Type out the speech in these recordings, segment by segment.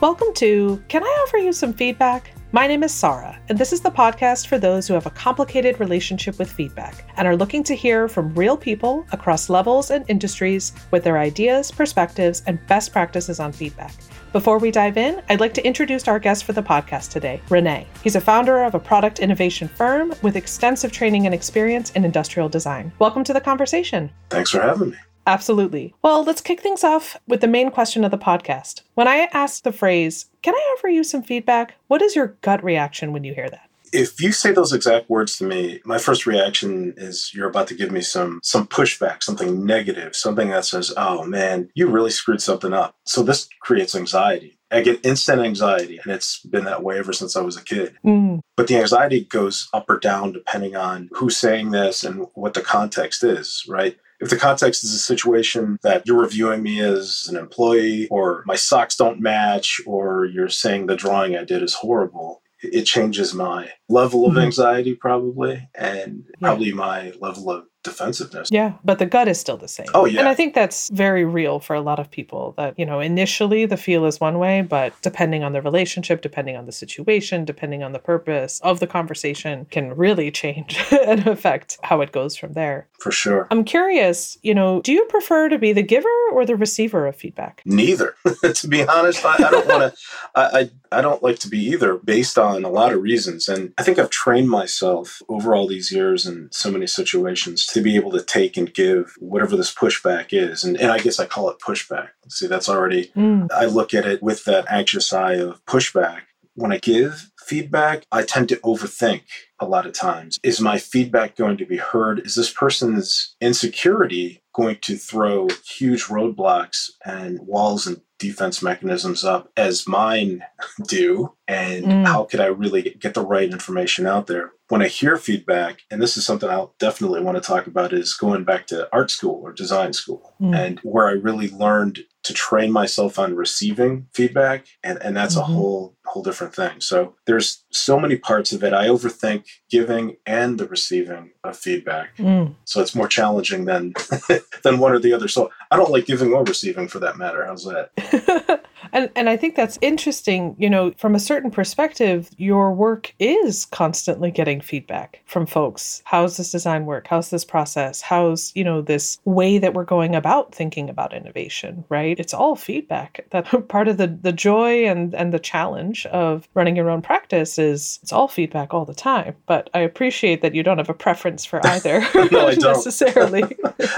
Welcome to Can I Offer You Some Feedback? My name is Sara, and this is the podcast for those who have a complicated relationship with feedback and are looking to hear from real people across levels and industries with their ideas, perspectives, and best practices on feedback. Before we dive in, I'd like to introduce our guest for the podcast today, Rene. He's a founder of a product innovation firm with extensive training and experience in industrial design. Welcome to the conversation. Thanks for having me. Absolutely. Well, let's kick things off with the main question of the podcast. When I ask the phrase, Can I offer you some feedback? What is your gut reaction when you hear that? If you say those exact words to me, my first reaction is you're about to give me some some pushback, something negative, something that says, "Oh man, you really screwed something up." So this creates anxiety. I get instant anxiety, and it's been that way ever since I was a kid. Mm. But the anxiety goes up or down depending on who's saying this and what the context is, right? If the context is a situation that you're reviewing me as an employee, or my socks don't match, or you're saying the drawing I did is horrible, it changes my level of mm-hmm. anxiety probably and yeah. probably my level of defensiveness. Yeah, but the gut is still the same. Oh, yeah. And I think that's very real for a lot of people that, you know, initially the feel is one way, but depending on the relationship, depending on the situation, depending on the purpose of the conversation, can really change and affect how it goes from there. For sure. I'm curious, you know, do you prefer to be the giver or the receiver of feedback? Neither. to be honest, I, I don't want to, I, I, I don't like to be either based on a lot of reasons. And I think I've trained myself over all these years in so many situations to be able to take and give whatever this pushback is. And, and I guess I call it pushback. See, that's already, mm. I look at it with that anxious eye of pushback. When I give feedback, I tend to overthink a lot of times. Is my feedback going to be heard? Is this person's insecurity going to throw huge roadblocks and walls and defense mechanisms up as mine do? And mm. how could I really get the right information out there? When I hear feedback, and this is something I'll definitely want to talk about, is going back to art school or design school, mm. and where I really learned to train myself on receiving feedback and, and that's mm-hmm. a whole whole different thing so there's so many parts of it i overthink giving and the receiving of feedback. Mm. so it's more challenging than than one or the other. So i don't like giving or receiving for that matter. How's that and and I think that's interesting, you know, from a certain perspective, your work is constantly getting feedback from folks. How's this design work? How's this process? How's, you know, this way that we're going about thinking about innovation, right? It's all feedback. That part of the the joy and and the challenge of running your own practice is it's all feedback all the time. But I appreciate that you don't have a preference for either no, I don't. necessarily.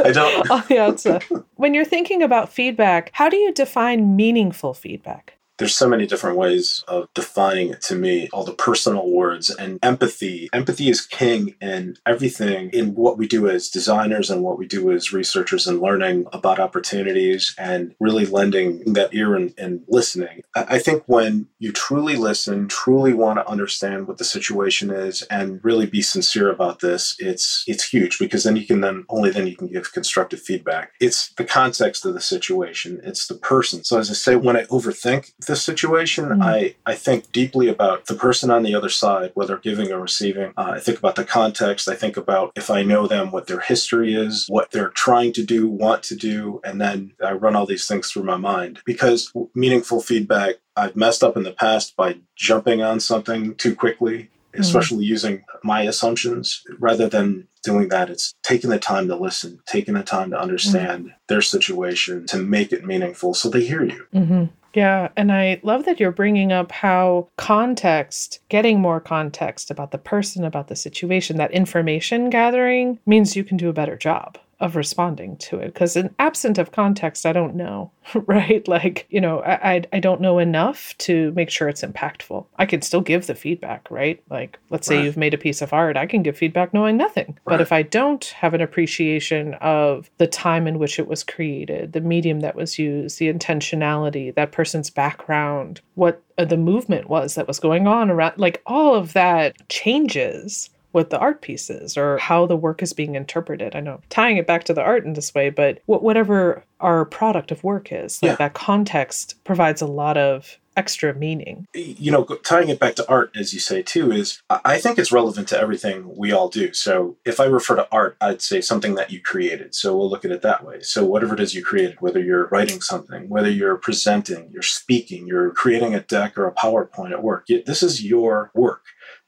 I don't. on the outset. When you're thinking about feedback, how do you define meaningful feedback? There's so many different ways of defining it to me all the personal words and empathy. Empathy is king in everything in what we do as designers and what we do as researchers and learning about opportunities and really lending that ear and, and listening. I think when you truly listen truly want to understand what the situation is and really be sincere about this it's it's huge because then you can then only then you can give constructive feedback. It's the context of the situation. It's the person. So as i say when i overthink this situation, mm-hmm. I, I think deeply about the person on the other side, whether giving or receiving. Uh, I think about the context. I think about if I know them, what their history is, what they're trying to do, want to do, and then I run all these things through my mind. Because meaningful feedback, I've messed up in the past by jumping on something too quickly mm-hmm. especially mm. using my assumptions rather than doing that it's taking the time to listen taking the time to understand mm. their situation to make it meaningful so they hear you mm-hmm. Yeah, and I love that you're bringing up how context, getting more context about the person, about the situation, that information gathering means you can do a better job of responding to it. Because in absent of context i don't know right? Like you know I, I don't know enough to make sure it's impactful. I can still give the feedback right? Like let's say right. you've made a piece of art i can give feedback knowing nothing. Right. but if i don't have an appreciation of the time in which it was created the medium that was used the intentionality that person's background what uh, the movement was that was going on around like all of that changes what the art piece is or how the work is being interpreted. I know tying it back to the art in this way, but whatever our product of work is, like Yeah. that context provides a lot of extra meaning. you know, tying it back to art, as you say too, is I I think it's relevant to everything we all do. So if I refer to art, I'd say something that you created. So we'll look at it that way. So whatever it is you created, whether you're writing something, whether you're presenting, you're speaking, you're creating a deck or a PowerPoint at work, this is your work.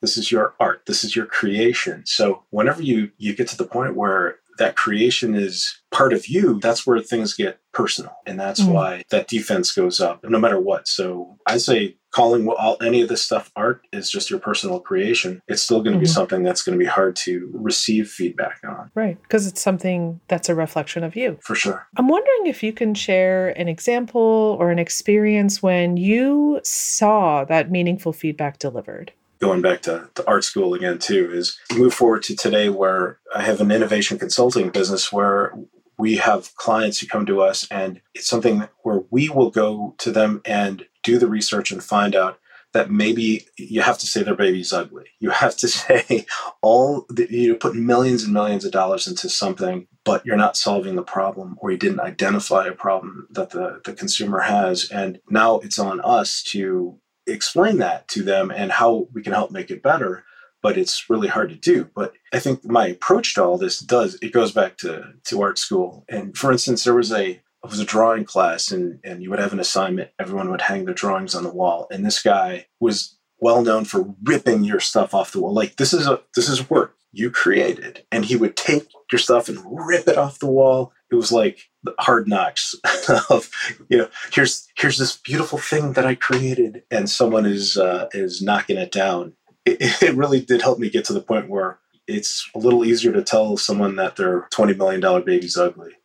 This is your art. This is your creation. So whenever you you get to the point where that creation is part of you, that's where things get personal. And that's Mhm. why that defense goes up no matter what. So I say calling all, any of this stuff art is just your personal creation. It's still going to be Mhm. something that's going to be hard to receive feedback on, Right. Because it's something that's a reflection of you. for sure. I'm wondering if you can share an example or an experience when you saw that meaningful feedback delivered. Going back to, to art school again too is move forward to today where i have an innovation consulting business where we have clients who come to us and it's something where we will go to them and do the research and find out that maybe you have to say their baby's ugly. You have to say all the, you put millions and millions of dollars into something but you're not solving the problem or you didn't identify a problem that the, the consumer has. And now it's on us to explain that to them and how we can help make it better but it's really hard to do. But i think my approach to all this does it goes back to to art school. And for instance there was a it was a drawing class and and you would have an assignment. Everyone would hang their drawings on the wall. And this guy was well known for ripping your stuff off the wall. Like this is a this is work you created. And he would take your stuff and rip it off the wall. It was like hard knocks of you know here's here's this beautiful thing that i created and someone is uh, is knocking it down. It, it really did help me get to the point where it's a little easier to tell someone that their $20 million baby's ugly.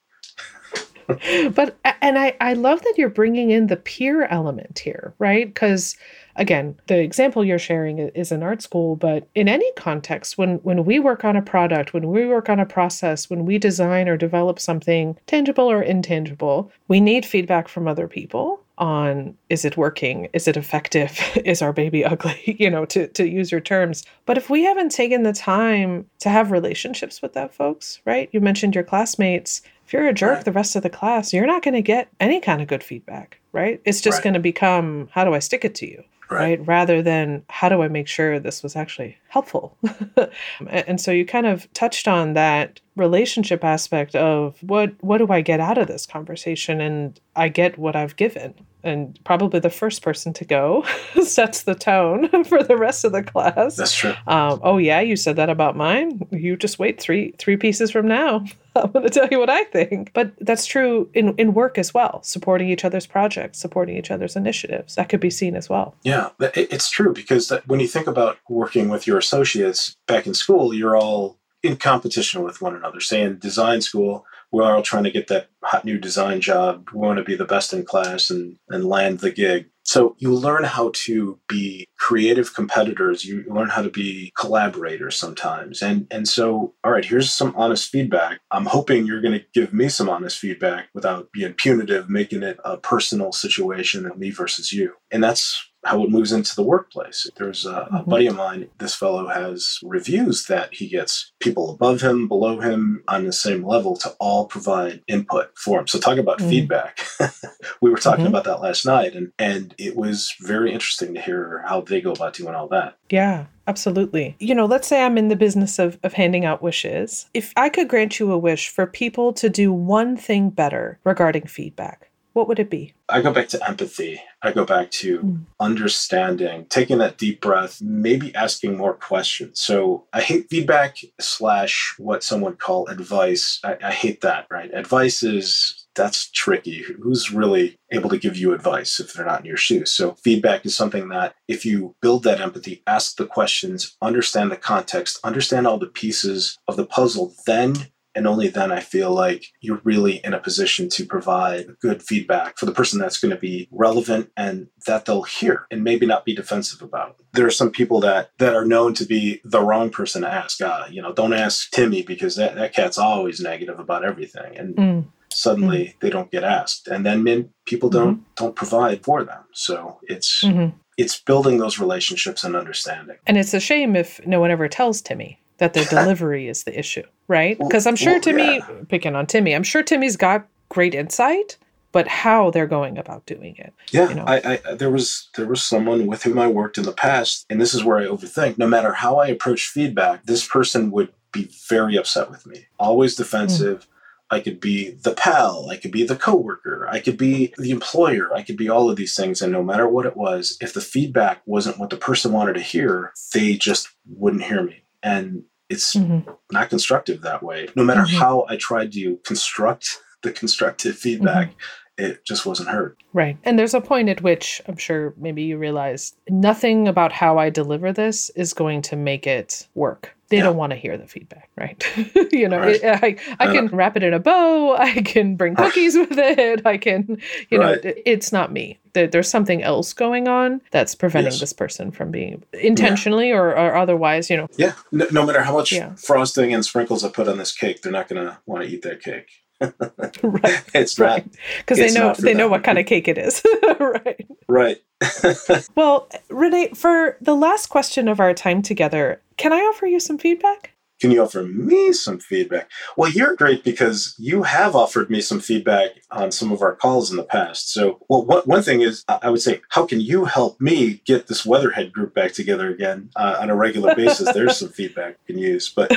But and I, I love that you're bringing in the peer element here right? Because again the example you're sharing is an art school but in any context when when we work on a product when we work on a process when we design or develop something tangible or intangible we need feedback from other people on is it working? Is it effective? Is our baby ugly? You know to, to use your terms. But if we haven't taken the time to have relationships with that folks right? You mentioned your classmates. If you're a jerk the rest of the class, you're not going to get any kind of good feedback, right? It's just Right. going to become how do I stick it to you, right? Rather than how do I make sure this was actually helpful. and so you kind of touched on that relationship aspect of what what do I get out of this conversation and I get what I've given. And probably the first person to go sets the tone for the rest of the class. That's true. Um, oh yeah, you said that about mine. You just wait three three pieces from now. I'm going to tell you what I think. But that's true in in work as well. Supporting each other's projects, supporting each other's initiatives. That could be seen as well. Yeah, it's true because that when you think about working with your associates back in school, you're all in competition with one another. Say in design school, we're all trying to get that hot new design job. We want to be the best in class and, and land the gig. So you learn how to be creative competitors. You learn how to be collaborators sometimes. And and so, all right, here's some honest feedback. I'm hoping you're going to give me some honest feedback without being punitive, making it a personal situation of me versus you. And that's how it moves into the workplace. There's a, a Mhm. buddy of mine, this fellow has reviews that he gets people above him, below him, on the same level to all provide input for him. So talk about Mm. feedback. we were talking Mhm. about that last night and, and it was very interesting to hear how they go about doing all that. Yeah, absolutely. You know, let's say I'm in the business of, of handing out wishes. If I could grant you a wish for people to do one thing better regarding feedback, what would it be? I go back to empathy. I go back to Mm. understanding, taking that deep breath, maybe asking more questions. So I hate feedback slash what some would call advice. I, I hate that, right? Advice is that's tricky. Who's really able to give you advice if they're not in your shoes? So feedback is something that if you build that empathy, ask the questions, understand the context, understand all the pieces of the puzzle, then and only then I feel like you're really in a position to provide good feedback for the person that's going to be relevant and that they'll hear and maybe not be defensive about. There are some people that that are known to be the wrong person to ask. Uh, you know, don't ask Timmy because that, that cat's always negative about everything. And Mm. suddenly they don't get asked. And then men, people don't don't provide for them. So it's Mhm. it's building those relationships and understanding. And it's a shame if no one ever tells Timmy, that their delivery is the issue, right? Because I'm sure Timmy, yeah. picking on Timmy, I'm sure Timmy's got great insight, but how they're going about doing it. Yeah, you know? I, I there was there was someone with whom I worked in the past, and this is where I overthink. No matter how I approach feedback, this person would be very upset with me. Always hmm. defensive. I could be the pal, I could be the coworker, I could be the employer, I could be all of these things. And no matter what it was, if the feedback wasn't what the person wanted to hear, they just wouldn't hear me. And it's Mhm. not constructive that way. No matter Mhm. how I tried to construct the constructive feedback, it just wasn't heard. Right. And there's a point at which I'm sure maybe you realize nothing about how I deliver this is going to make it work. They Yeah. don't want to hear the feedback, right? you know, Right. it- I, I Uh, can wrap it in a bow. I can bring cookies with it. I can, you know, Right. it- it's not me. There, there's something else going on that's preventing Yes. this person from being intentionally or, or otherwise, you know. Yeah. No, no matter how much Yeah. frosting and sprinkles I put on this cake, they're not going to want to eat that cake. right. It's Right. not Because they know they know what kind of cake it is. right. right. Well, Rene, for the last question of our time together, can I offer you some feedback? Can you offer me some feedback? Well, you're great because you have offered me some feedback on some of our calls in the past. So, well, one, one thing is, I would say, how can you help me get this Weatherhead group back together again uh, on a regular basis? There's some feedback you can use. But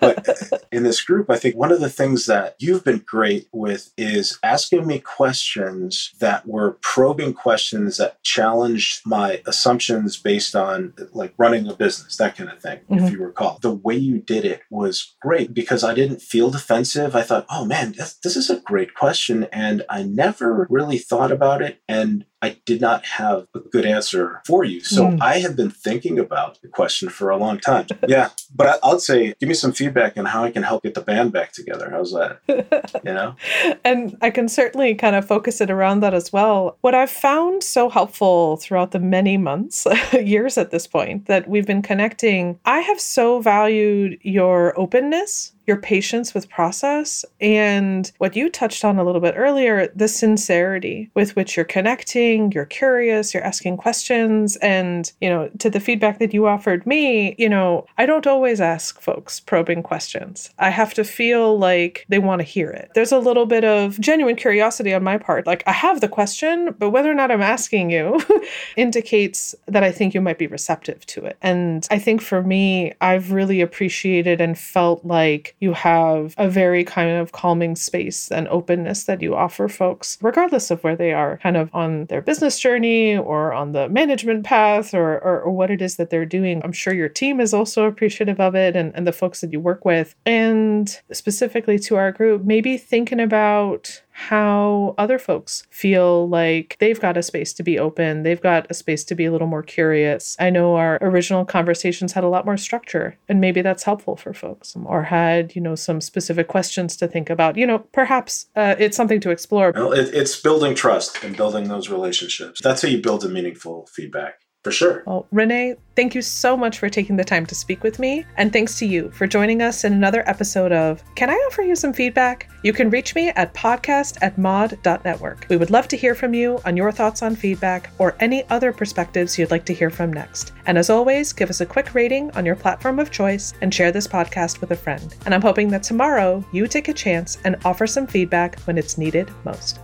but in this group, I think one of the things that you've been great with is asking me questions that were probing questions that challenged my assumptions based on like running a business, that kind of thing, if Mhm. you recall. The way you did it was great because I didn't feel defensive. I thought, oh man, this, this is a great question. And I never really thought about it. And I did not have a good answer for you. So Mm. I have been thinking about the question for a long time. Yeah. But I, I'll say, give me some feedback on how I can help get the band back together. How's that? You know? and I can certainly kind of focus it around that as well. What I've found so helpful throughout the many months, years at this point, that we've been connecting, I have so valued your openness. Your patience with process and what you touched on a little bit earlier, the sincerity with which you're connecting, you're curious, you're asking questions. And, you know, to the feedback that you offered me, you know, I don't always ask folks probing questions. I have to feel like they want to hear it. There's a little bit of genuine curiosity on my part. Like, I have the question, but whether or not I'm asking you indicates that I think you might be receptive to it. And I think for me, I've really appreciated and felt like you have a very kind of calming space and openness that you offer folks, regardless of where they are, kind of on their business journey or on the management path or, or, or what it is that they're doing. I'm sure your team is also appreciative of it and, and the folks that you work with. And specifically to our group, maybe thinking about how other folks feel like they've got a space to be open, they've got a space to be a little more curious. I know our original conversations had a lot more structure, and maybe that's helpful for folks, or had, you know, some specific questions to think about. You know, perhaps uh, it's something to explore. Well, it, it's building trust and building those relationships. That's how you build a meaningful feedback, for sure. Well, Rene, thank you so much for taking the time to speak with me. And thanks to you for joining us in another episode of Can I Offer You Some Feedback? You can reach me at podcast at mod.network. We would love to hear from you on your thoughts on feedback or any other perspectives you'd like to hear from next. And as always, give us a quick rating on your platform of choice and share this podcast with a friend. And I'm hoping that tomorrow you take a chance and offer some feedback when it's needed most.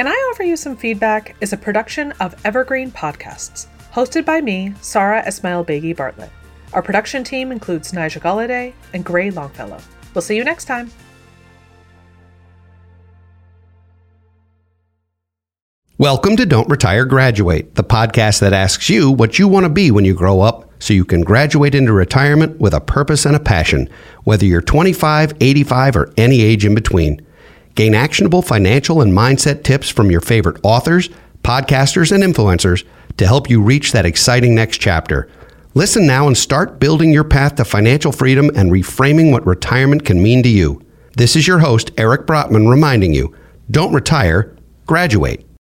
Can I Offer You Some Feedback is a production of Evergreen Podcasts, hosted by me, Sara Esmail Begi Bartlett. Our production team includes Nigel Galladay and Gray Longfellow. We'll see you next time. Welcome to Don't Retire Graduate, the podcast that asks you what you want to be when you grow up so you can graduate into retirement with a purpose and a passion, whether you're 25, 85, or any age in between. Gain actionable financial and mindset tips from your favorite authors, podcasters, and influencers to help you reach that exciting next chapter. Listen now and start building your path to financial freedom and reframing what retirement can mean to you. This is your host, Eric Brotman, reminding you don't retire, graduate.